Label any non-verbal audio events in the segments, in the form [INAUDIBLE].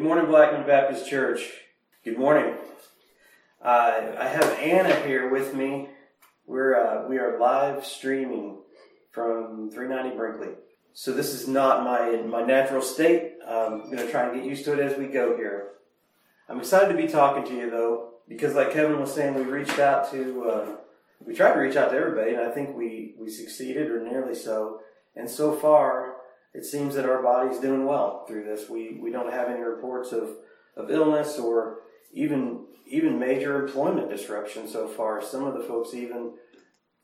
Good morning, Blackman Baptist Church. Good morning. Uh, I have Anna here with me. We're uh, we are live streaming from 390 Brinkley. So this is not my my natural state. I'm going to try and get used to it as we go here. I'm excited to be talking to you though, because like Kevin was saying, we reached out to uh, we tried to reach out to everybody, and I think we we succeeded or nearly so. And so far, it seems that our body's doing well through this. We we don't have any reports of, of illness or even even major employment disruption so far. Some of the folks even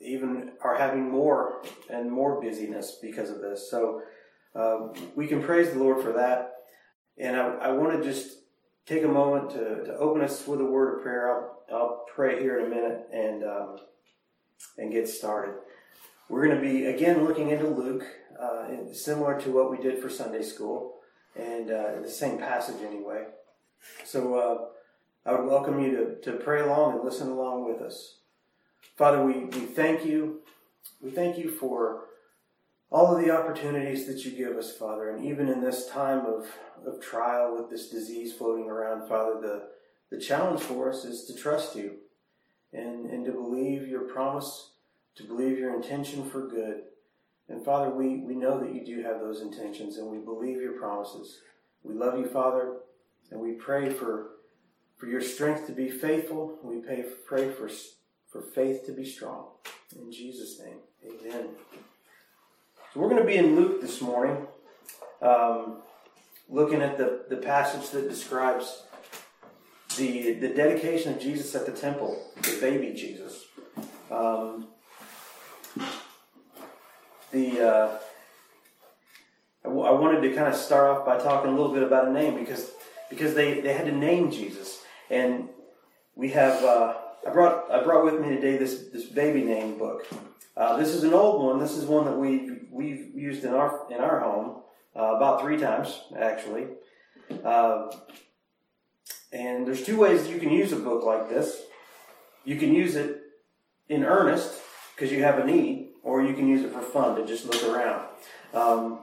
even are having more and more busyness because of this. So uh, we can praise the Lord for that. And I, I want to just take a moment to, to open us with a word of prayer. I'll, I'll pray here in a minute and um, and get started. We're going to be again looking into Luke uh, similar to what we did for Sunday school, and uh, the same passage anyway. So uh, I would welcome you to, to pray along and listen along with us. Father, we, we thank you. We thank you for all of the opportunities that you give us, Father, and even in this time of, of trial with this disease floating around, Father, the, the challenge for us is to trust you and, and to believe your promise, to believe your intention for good and Father, we, we know that you do have those intentions and we believe your promises. We love you, Father, and we pray for, for your strength to be faithful. We pray, pray for, for faith to be strong. In Jesus' name, amen. So we're going to be in Luke this morning, um, looking at the, the passage that describes the, the dedication of Jesus at the temple, the baby Jesus. Um, the uh, I, w- I wanted to kind of start off by talking a little bit about a name because because they, they had to name Jesus and we have uh, I brought I brought with me today this this baby name book. Uh, this is an old one. This is one that we we've used in our in our home uh, about three times actually. Uh, and there's two ways you can use a book like this. You can use it in earnest because you have a need, or you can use it for fun to just look around. Um,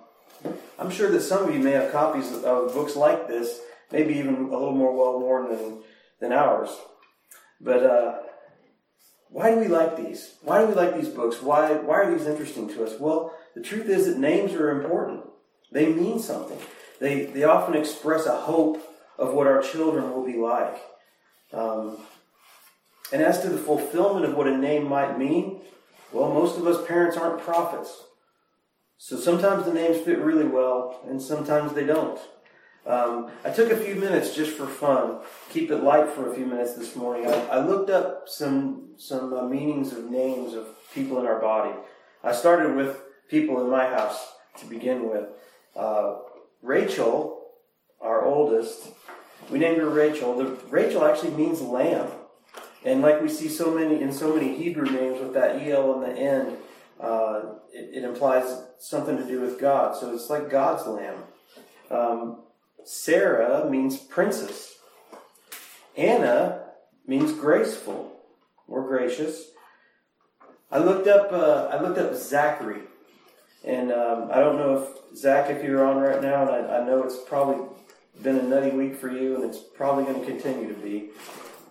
I'm sure that some of you may have copies of books like this, maybe even a little more well worn than, than ours. But uh, why do we like these? Why do we like these books? Why, why are these interesting to us? Well, the truth is that names are important. They mean something. They, they often express a hope of what our children will be like. Um, and as to the fulfillment of what a name might mean, well, most of us parents aren't prophets. So sometimes the names fit really well, and sometimes they don't. Um, I took a few minutes just for fun, keep it light for a few minutes this morning. I, I looked up some some uh, meanings of names of people in our body. I started with people in my house to begin with. Uh, Rachel, our oldest, we named her Rachel. The, Rachel actually means lamb. And like we see so many in so many Hebrew names with that el on the end, uh, it, it, implies something to do with God. So it's like God's lamb. Um, Sarah means princess. Anna means graceful or gracious. I looked up. Uh, I looked up Zachary, and um, I don't know if Zach, if you're on right now, and I, I know it's probably been a nutty week for you, and it's probably going to continue to be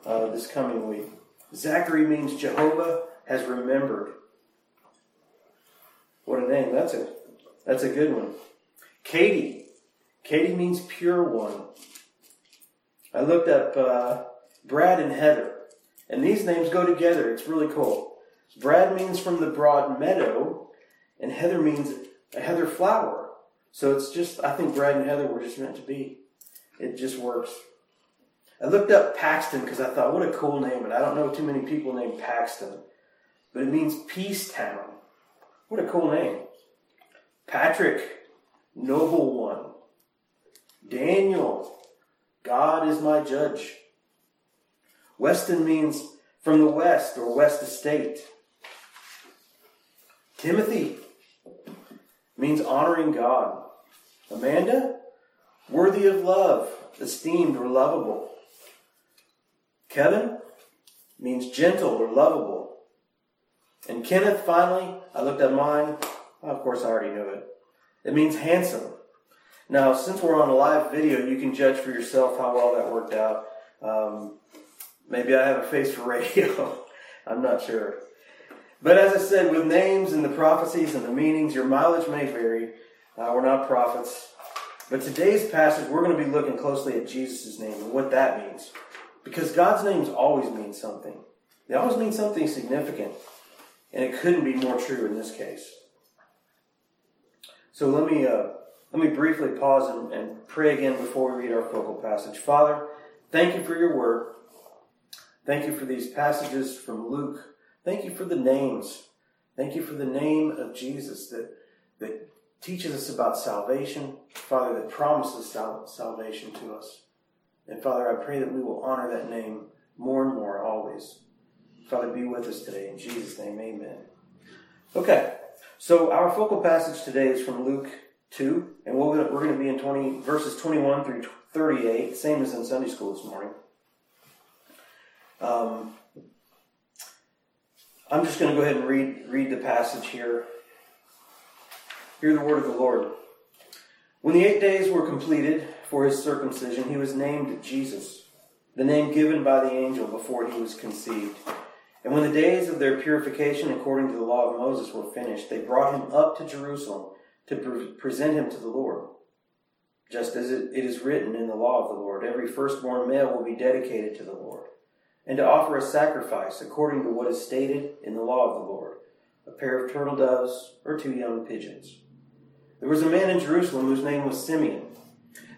uh, this coming week. Zachary means Jehovah has remembered. What a name! That's a that's a good one. Katie. Katie means pure one. I looked up uh, Brad and Heather, and these names go together. It's really cool. Brad means from the broad meadow, and Heather means a heather flower. So it's just, I think Brad and Heather were just meant to be. It just works. I looked up Paxton because I thought, what a cool name, and I don't know too many people named Paxton, but it means peace town. What a cool name. Patrick, noble one. Daniel, God is my judge. Weston means from the west or west estate. Timothy means honoring God. Amanda, worthy of love, esteemed or lovable. Kevin means gentle or lovable. And Kenneth, finally, I looked at mine. Of course, I already knew it. It means handsome. Now, since we're on a live video, you can judge for yourself how well that worked out. Um, maybe I have a face for radio. [LAUGHS] I'm not sure. But as I said, with names and the prophecies and the meanings, your mileage may vary. Uh, we're not prophets. But today's passage, we're going to be looking closely at Jesus' name and what that means. Because God's names always mean something. They always mean something significant. And it couldn't be more true in this case. So let me, uh, let me briefly pause and, and pray again before we read our focal passage. Father, thank you for your word. Thank you for these passages from Luke. Thank you for the names. Thank you for the name of Jesus that, that teaches us about salvation. Father, that promises sal- salvation to us. And Father, I pray that we will honor that name more and more always. Father, be with us today. In Jesus' name, amen. Okay, so our focal passage today is from Luke 2, and we're going to be in 20, verses 21 through 38, same as in Sunday school this morning. Um, I'm just going to go ahead and read, read the passage here. Hear the word of the Lord. When the eight days were completed for his circumcision, he was named Jesus, the name given by the angel before he was conceived. And when the days of their purification according to the law of Moses were finished, they brought him up to Jerusalem to pre- present him to the Lord. Just as it, it is written in the law of the Lord, every firstborn male will be dedicated to the Lord, and to offer a sacrifice according to what is stated in the law of the Lord, a pair of turtle doves or two young pigeons. There was a man in Jerusalem whose name was Simeon.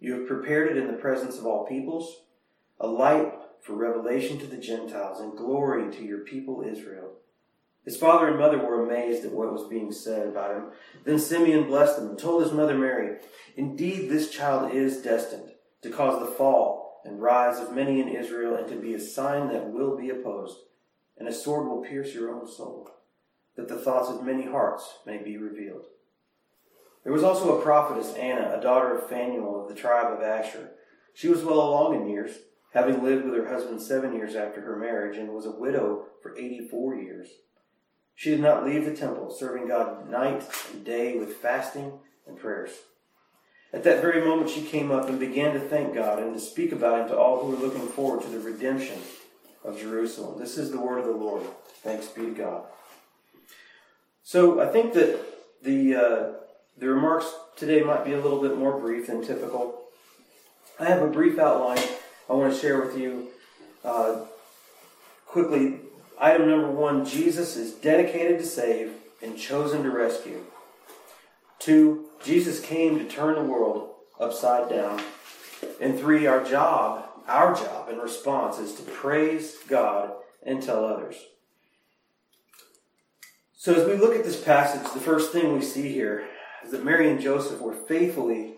You have prepared it in the presence of all peoples, a light for revelation to the Gentiles and glory to your people Israel. His father and mother were amazed at what was being said about him. Then Simeon blessed them and told his mother Mary, Indeed, this child is destined to cause the fall and rise of many in Israel and to be a sign that will be opposed, and a sword will pierce your own soul, that the thoughts of many hearts may be revealed. There was also a prophetess, Anna, a daughter of Phanuel of the tribe of Asher. She was well along in years having lived with her husband seven years after her marriage and was a widow for 84 years. She did not leave the temple, serving God night and day with fasting and prayers. At that very moment, she came up and began to thank God and to speak about Him to all who were looking forward to the redemption of Jerusalem. This is the word of the Lord. Thanks be to God. So I think that the uh, the remarks today might be a little bit more brief than typical. I have a brief outline I want to share with you uh, quickly. Item number one Jesus is dedicated to save and chosen to rescue. Two, Jesus came to turn the world upside down. And three, our job, our job in response is to praise God and tell others. So as we look at this passage, the first thing we see here is that Mary and Joseph were faithfully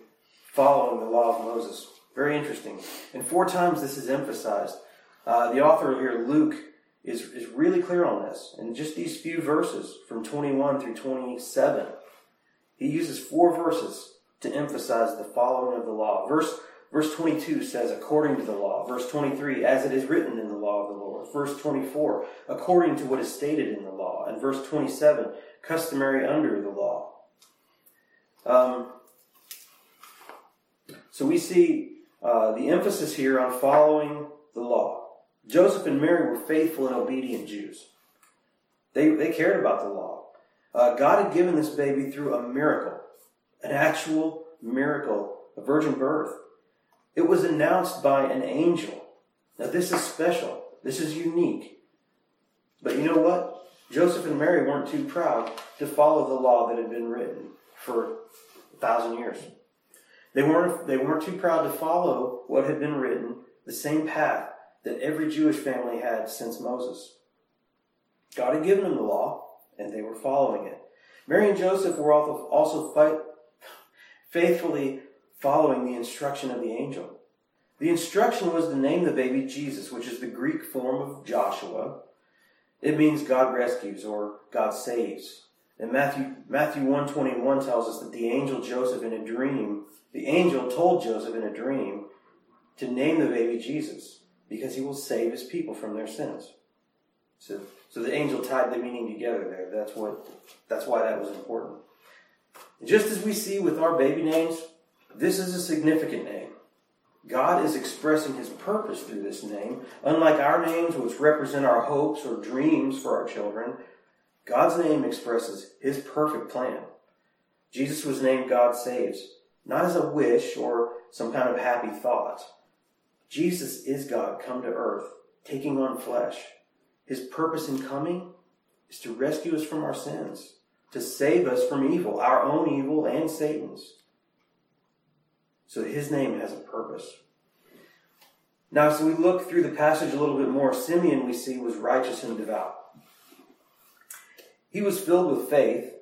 following the law of Moses. Very interesting. And four times this is emphasized. Uh, the author here, Luke, is, is really clear on this. In just these few verses, from 21 through 27, he uses four verses to emphasize the following of the law. Verse, verse 22 says, according to the law. Verse 23, as it is written in the law of the Lord. Verse 24, according to what is stated in the law. And verse 27, customary under the law. Um, so we see uh, the emphasis here on following the law. Joseph and Mary were faithful and obedient Jews. They, they cared about the law. Uh, God had given this baby through a miracle, an actual miracle, a virgin birth. It was announced by an angel. Now, this is special. This is unique. But you know what? Joseph and Mary weren't too proud to follow the law that had been written for a thousand years. They weren't, they weren't too proud to follow what had been written, the same path that every Jewish family had since Moses. God had given them the law, and they were following it. Mary and Joseph were also, fight, faithfully following the instruction of the angel. The instruction was to name the baby Jesus, which is the Greek form of Joshua. It means God rescues or God saves. And Matthew Matthew 121 tells us that the angel Joseph in a dream, the angel told Joseph in a dream to name the baby Jesus because he will save his people from their sins. So, so the angel tied the meaning together there. That's what that's why that was important. Just as we see with our baby names, this is a significant name. God is expressing his purpose through this name. Unlike our names, which represent our hopes or dreams for our children, God's name expresses his perfect plan. Jesus was named God Saves, not as a wish or some kind of happy thought. Jesus is God come to earth, taking on flesh. His purpose in coming is to rescue us from our sins, to save us from evil, our own evil and Satan's. So his name has a purpose. Now, as we look through the passage a little bit more, Simeon we see was righteous and devout. He was filled with faith,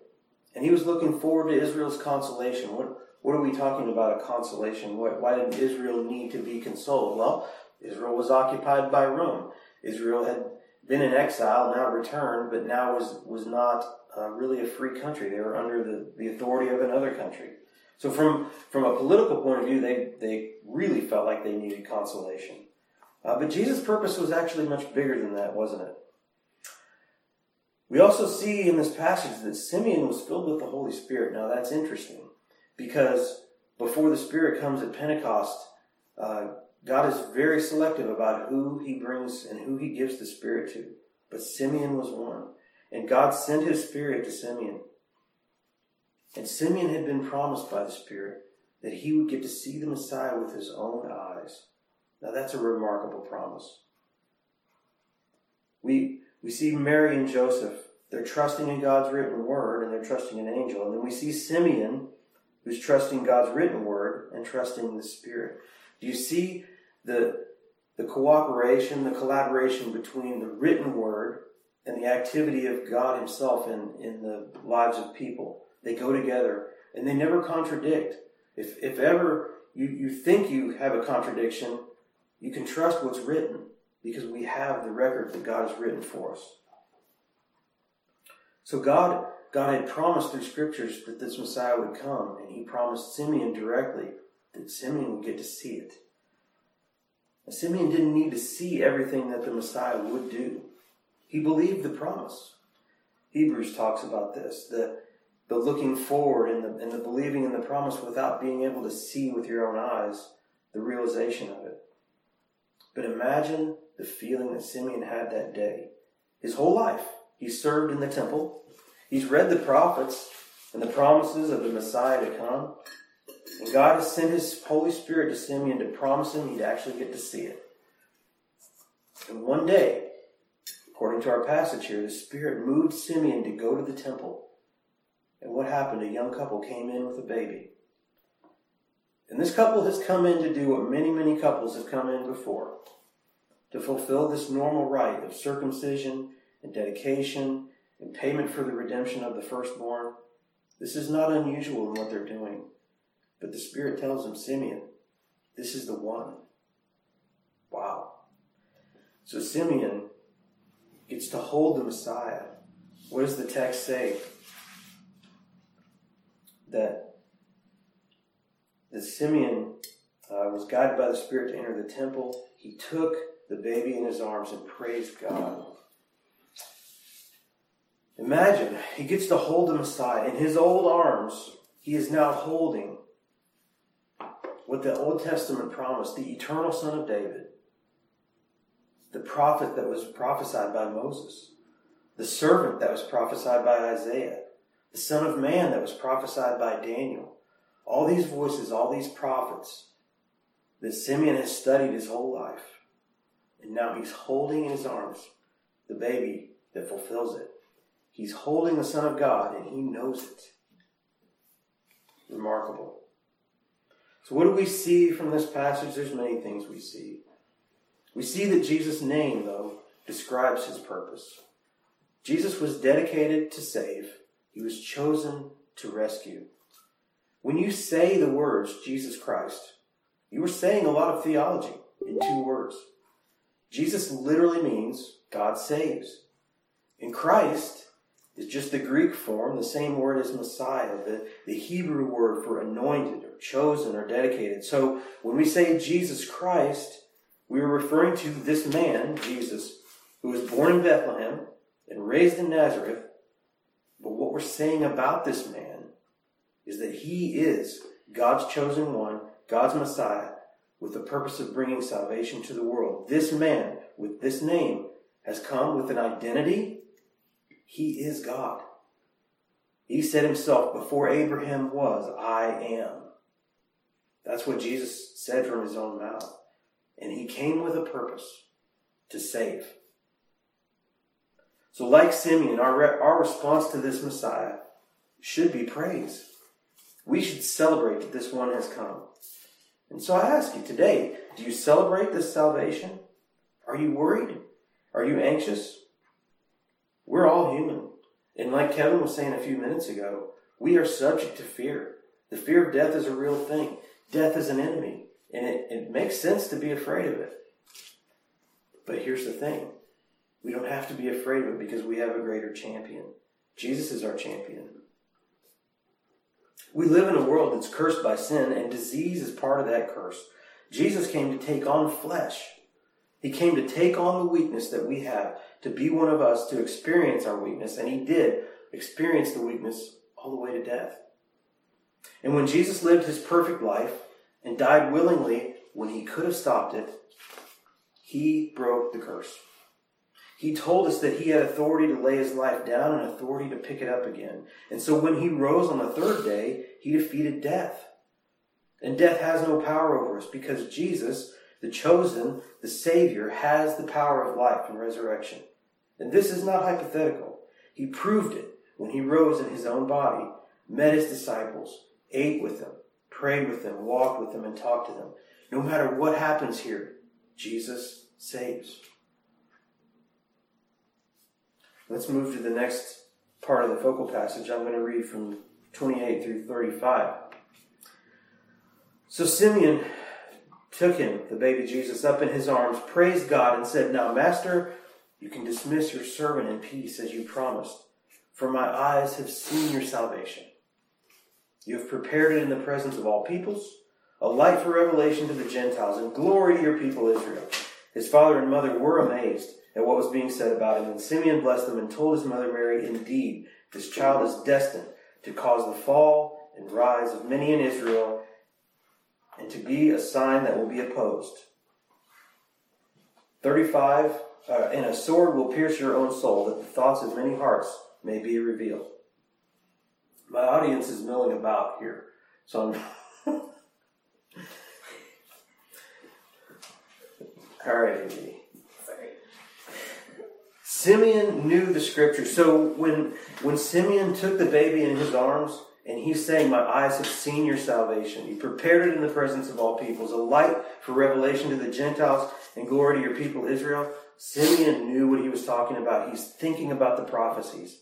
and he was looking forward to Israel's consolation. What, what are we talking about a consolation? Why did Israel need to be consoled? Well, Israel was occupied by Rome. Israel had been in exile, now returned, but now was, was not uh, really a free country. They were under the, the authority of another country. So from, from a political point of view, they, they really felt like they needed consolation. Uh, but Jesus' purpose was actually much bigger than that, wasn't it? We also see in this passage that Simeon was filled with the Holy Spirit. Now that's interesting because before the Spirit comes at Pentecost, uh, God is very selective about who he brings and who he gives the Spirit to. But Simeon was one. And God sent his Spirit to Simeon. And Simeon had been promised by the Spirit that he would get to see the Messiah with his own eyes. Now that's a remarkable promise. We, we see Mary and Joseph, they're trusting in God's written word and they're trusting an angel. And then we see Simeon, who's trusting God's written word and trusting the Spirit. Do you see the, the cooperation, the collaboration between the written word and the activity of God Himself in, in the lives of people? They go together and they never contradict. If, if ever you, you think you have a contradiction, you can trust what's written because we have the record that God has written for us. So God, God had promised through scriptures that this Messiah would come, and he promised Simeon directly that Simeon would get to see it. Now, Simeon didn't need to see everything that the Messiah would do. He believed the promise. Hebrews talks about this, the, the looking forward and the, and the believing in the promise without being able to see with your own eyes the realization of it. But imagine the feeling that Simeon had that day. His whole life, he served in the temple. He's read the prophets and the promises of the Messiah to come. And God has sent His Holy Spirit to Simeon to promise him he'd actually get to see it. And one day, according to our passage here, the Spirit moved Simeon to go to the temple and what happened? A young couple came in with a baby. And this couple has come in to do what many, many couples have come in before to fulfill this normal rite of circumcision and dedication and payment for the redemption of the firstborn. This is not unusual in what they're doing. But the Spirit tells them, Simeon, this is the one. Wow. So Simeon gets to hold the Messiah. What does the text say? that that Simeon uh, was guided by the Spirit to enter the temple. He took the baby in his arms and praised God. Imagine, he gets to hold the Messiah. In his old arms, he is now holding what the Old Testament promised the eternal Son of David, the prophet that was prophesied by Moses, the servant that was prophesied by Isaiah, the Son of Man that was prophesied by Daniel. All these voices, all these prophets that Simeon has studied his whole life. And now he's holding in his arms the baby that fulfills it. He's holding the Son of God and he knows it. Remarkable. So, what do we see from this passage? There's many things we see. We see that Jesus' name, though, describes his purpose. Jesus was dedicated to save, he was chosen to rescue. When you say the words Jesus Christ, you are saying a lot of theology in two words. Jesus literally means God saves. And Christ is just the Greek form, the same word as Messiah, the, the Hebrew word for anointed or chosen or dedicated. So when we say Jesus Christ, we are referring to this man, Jesus, who was born in Bethlehem and raised in Nazareth. But what we're saying about this man is that he is God's chosen one, God's Messiah, with the purpose of bringing salvation to the world. This man with this name has come with an identity. He is God. He said himself, Before Abraham was, I am. That's what Jesus said from his own mouth. And he came with a purpose to save. So, like Simeon, our, re- our response to this Messiah should be praise. We should celebrate that this one has come. And so I ask you today do you celebrate this salvation? Are you worried? Are you anxious? We're all human. And like Kevin was saying a few minutes ago, we are subject to fear. The fear of death is a real thing. Death is an enemy. And it, it makes sense to be afraid of it. But here's the thing we don't have to be afraid of it because we have a greater champion. Jesus is our champion. We live in a world that's cursed by sin, and disease is part of that curse. Jesus came to take on flesh. He came to take on the weakness that we have, to be one of us, to experience our weakness, and he did experience the weakness all the way to death. And when Jesus lived his perfect life and died willingly when he could have stopped it, he broke the curse. He told us that he had authority to lay his life down and authority to pick it up again. And so when he rose on the third day, he defeated death. And death has no power over us because Jesus, the chosen, the Savior, has the power of life and resurrection. And this is not hypothetical. He proved it when he rose in his own body, met his disciples, ate with them, prayed with them, walked with them, and talked to them. No matter what happens here, Jesus saves. Let's move to the next part of the focal passage. I'm going to read from 28 through 35. So Simeon took him, the baby Jesus, up in his arms, praised God, and said, Now, Master, you can dismiss your servant in peace as you promised, for my eyes have seen your salvation. You have prepared it in the presence of all peoples, a light for revelation to the Gentiles, and glory to your people Israel. His father and mother were amazed at what was being said about him. And Simeon blessed them and told his mother Mary, Indeed, this child is destined to cause the fall and rise of many in Israel, and to be a sign that will be opposed. 35 uh, And a sword will pierce your own soul, that the thoughts of many hearts may be revealed. My audience is milling about here, so I'm. [LAUGHS] All right, Amy. Simeon knew the scripture. So when when Simeon took the baby in his arms and he's saying, My eyes have seen your salvation, he prepared it in the presence of all peoples, a light for revelation to the Gentiles and glory to your people Israel. Simeon knew what he was talking about. He's thinking about the prophecies.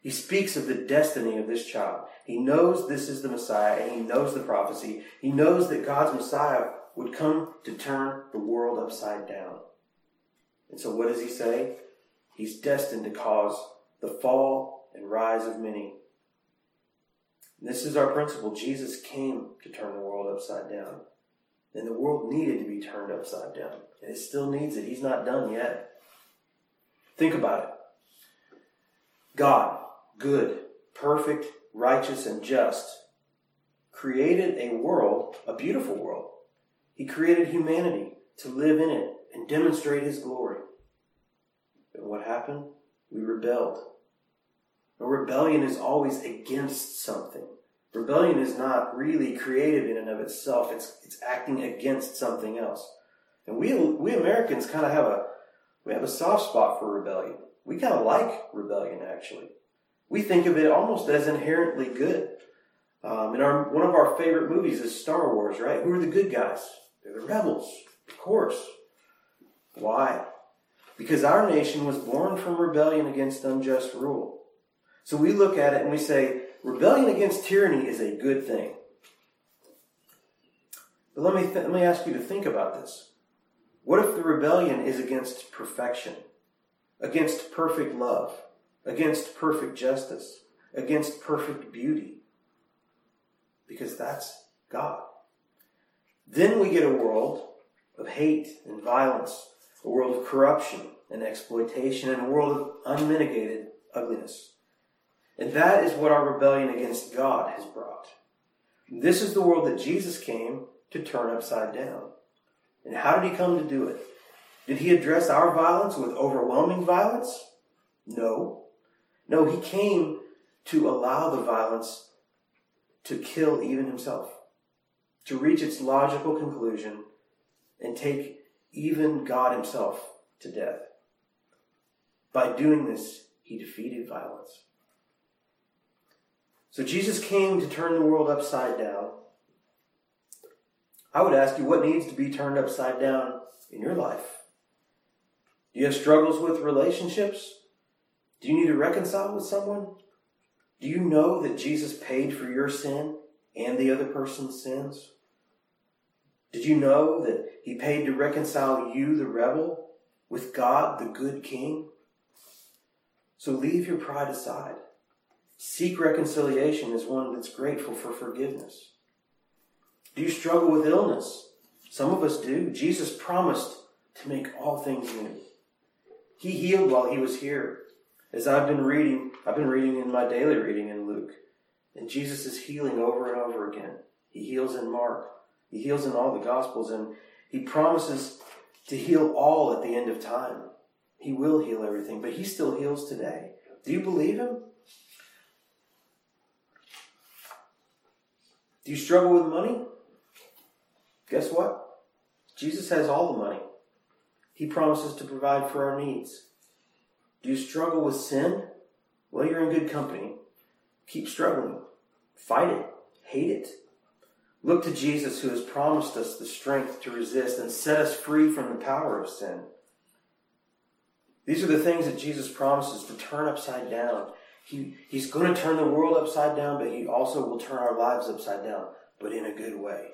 He speaks of the destiny of this child. He knows this is the Messiah and he knows the prophecy. He knows that God's Messiah would come to turn the world upside down. And so what does he say? He's destined to cause the fall and rise of many. This is our principle. Jesus came to turn the world upside down. And the world needed to be turned upside down. And it still needs it. He's not done yet. Think about it. God, good, perfect, righteous, and just, created a world, a beautiful world. He created humanity to live in it and demonstrate His glory. What happened? We rebelled. A rebellion is always against something. Rebellion is not really creative in and of itself. It's it's acting against something else. And we we Americans kind of have a we have a soft spot for rebellion. We kind of like rebellion actually. We think of it almost as inherently good. Um, and our one of our favorite movies is Star Wars, right? Who are the good guys? They're the rebels, of course. Why? Because our nation was born from rebellion against unjust rule. So we look at it and we say, rebellion against tyranny is a good thing. But let me, th- let me ask you to think about this. What if the rebellion is against perfection, against perfect love, against perfect justice, against perfect beauty? Because that's God. Then we get a world of hate and violence, a world of corruption and exploitation, and a world of unmitigated ugliness. And that is what our rebellion against God has brought. This is the world that Jesus came to turn upside down. And how did he come to do it? Did he address our violence with overwhelming violence? No. No, he came to allow the violence to kill even himself, to reach its logical conclusion and take even God himself to death. By doing this, he defeated violence. So Jesus came to turn the world upside down. I would ask you what needs to be turned upside down in your life? Do you have struggles with relationships? Do you need to reconcile with someone? Do you know that Jesus paid for your sin and the other person's sins? Did you know that he paid to reconcile you, the rebel, with God, the good king? So leave your pride aside. Seek reconciliation as one that's grateful for forgiveness. Do you struggle with illness? Some of us do. Jesus promised to make all things new. He healed while he was here. As I've been reading, I've been reading in my daily reading in Luke, and Jesus is healing over and over again. He heals in Mark. He heals in all the Gospels, and he promises to heal all at the end of time. He will heal everything, but he still heals today. Do you believe him? Do you struggle with money? Guess what? Jesus has all the money. He promises to provide for our needs. Do you struggle with sin? Well, you're in good company. Keep struggling. Fight it. Hate it. Look to Jesus, who has promised us the strength to resist and set us free from the power of sin. These are the things that Jesus promises to turn upside down. He, he's going to turn the world upside down, but he also will turn our lives upside down, but in a good way.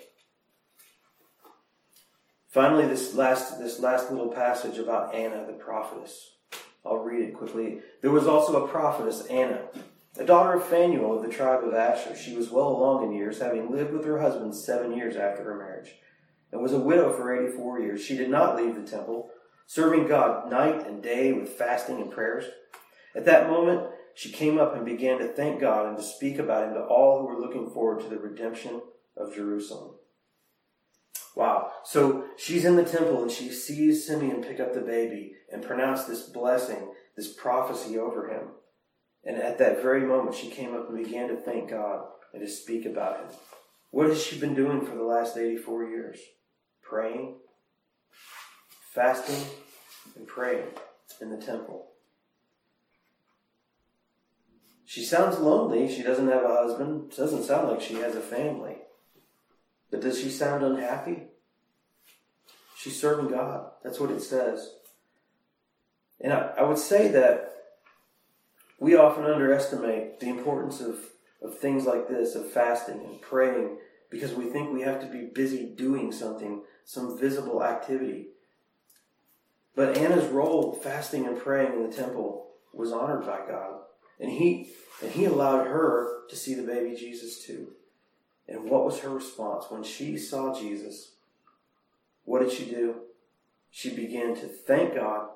Finally, this last, this last little passage about Anna, the prophetess. I'll read it quickly. There was also a prophetess, Anna, a daughter of Phanuel of the tribe of Asher. She was well along in years, having lived with her husband seven years after her marriage, and was a widow for 84 years. She did not leave the temple, serving God night and day with fasting and prayers. At that moment, she came up and began to thank God and to speak about him to all who were looking forward to the redemption of Jerusalem. Wow. So she's in the temple and she sees Simeon pick up the baby and pronounce this blessing, this prophecy over him. And at that very moment, she came up and began to thank God and to speak about him. What has she been doing for the last 84 years? Praying, fasting, and praying in the temple. She sounds lonely. She doesn't have a husband. It doesn't sound like she has a family. But does she sound unhappy? She's serving God. That's what it says. And I, I would say that we often underestimate the importance of, of things like this, of fasting and praying, because we think we have to be busy doing something, some visible activity. But Anna's role, fasting and praying in the temple, was honored by God. And he, and he allowed her to see the baby Jesus too. And what was her response when she saw Jesus? What did she do? She began to thank God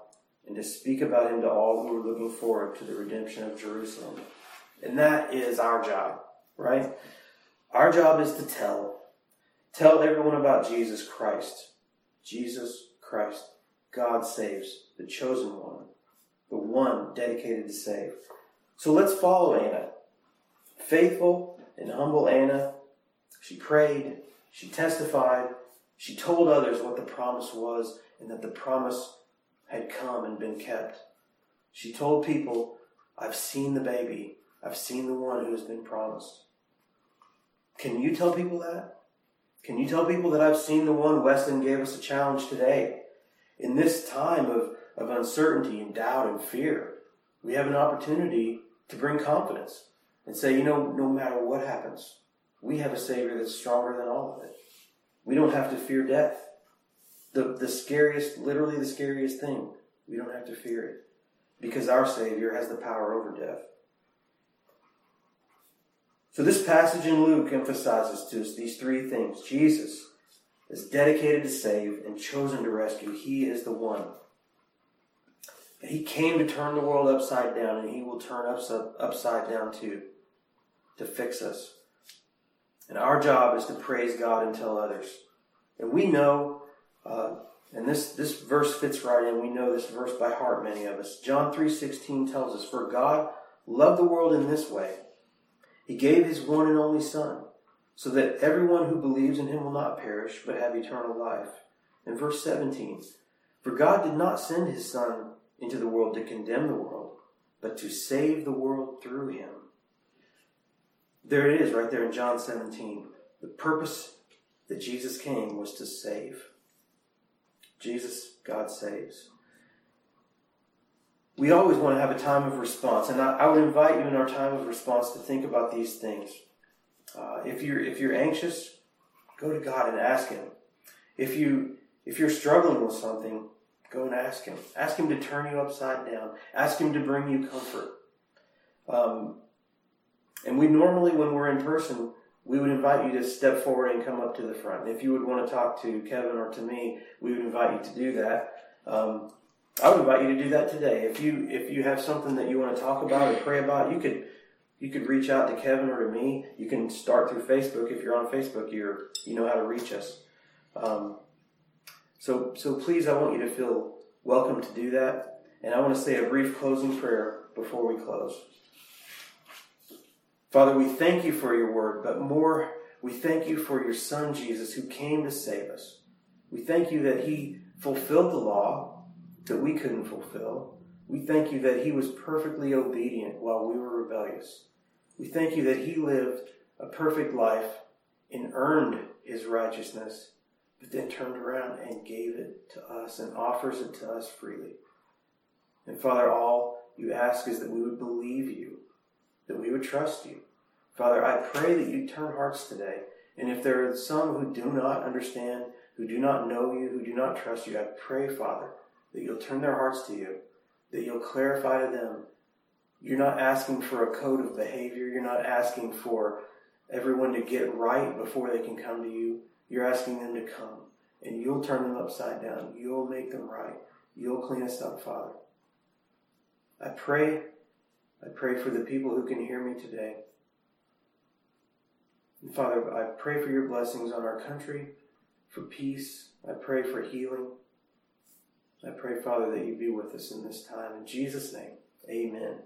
and to speak about him to all who were looking forward to the redemption of Jerusalem. And that is our job, right? Our job is to tell. Tell everyone about Jesus Christ. Jesus Christ. God saves, the chosen one, the one dedicated to save. So let's follow Anna. Faithful and humble Anna she prayed, she testified, she told others what the promise was and that the promise had come and been kept. She told people, I've seen the baby, I've seen the one who has been promised. Can you tell people that? Can you tell people that I've seen the one Weston gave us a challenge today? In this time of, of uncertainty and doubt and fear, we have an opportunity to bring confidence. and say, you know, no matter what happens, we have a Savior that's stronger than all of it. We don't have to fear death. The, the scariest, literally the scariest thing, we don't have to fear it because our Savior has the power over death. So this passage in Luke emphasizes to us these three things. Jesus is dedicated to save and chosen to rescue. He is the one. He came to turn the world upside down, and he will turn us upside down too, to fix us. And our job is to praise God and tell others. And we know, uh, and this, this verse fits right in. We know this verse by heart, many of us. John 3.16 tells us, For God loved the world in this way he gave his one and only Son, so that everyone who believes in him will not perish, but have eternal life. And verse 17, For God did not send his Son into the world to condemn the world, but to save the world through him. There it is, right there in John 17. The purpose that Jesus came was to save. Jesus, God saves we always want to have a time of response. And I, I, would invite you in our time of response to think about these things. Uh, if you're if you're anxious, go to God and ask Him. If you if you're struggling with something, go and ask Him. Ask Him to turn you upside down. Ask Him to bring you comfort. Um, and we normally, when we're in person, we would invite you to step forward and come up to the front. And if you would want to talk to Kevin or to me, we would invite you to do that. Um, I would invite you to do that today. If you if you have something that you want to talk about or pray about, you could you could reach out to Kevin or to me. You can start through Facebook. If you're on Facebook, you're you know how to reach us. Um, so so please, I want you to feel welcome to do that. And I want to say a brief closing prayer before we close. Father, we thank you for your word, but more, we thank you for your Son Jesus who came to save us. We thank you that he fulfilled the law that we couldn't fulfill. We thank you that he was perfectly obedient while we were rebellious. We thank you that he lived a perfect life and earned his righteousness, but then turned around and gave it to us and offers it to us freely. And Father, all you ask is that we would believe you, that we would trust you. Father, I pray that you turn hearts today. And if there are some who do not understand, who do not know you, who do not trust you, I pray, Father, that you'll turn their hearts to you, that you'll clarify to them. You're not asking for a code of behavior. You're not asking for everyone to get right before they can come to you. You're asking them to come, and you'll turn them upside down. You'll make them right. You'll clean us up, Father. I pray, I pray for the people who can hear me today. And Father, I pray for your blessings on our country, for peace. I pray for healing. I pray, Father, that you be with us in this time. In Jesus' name, amen.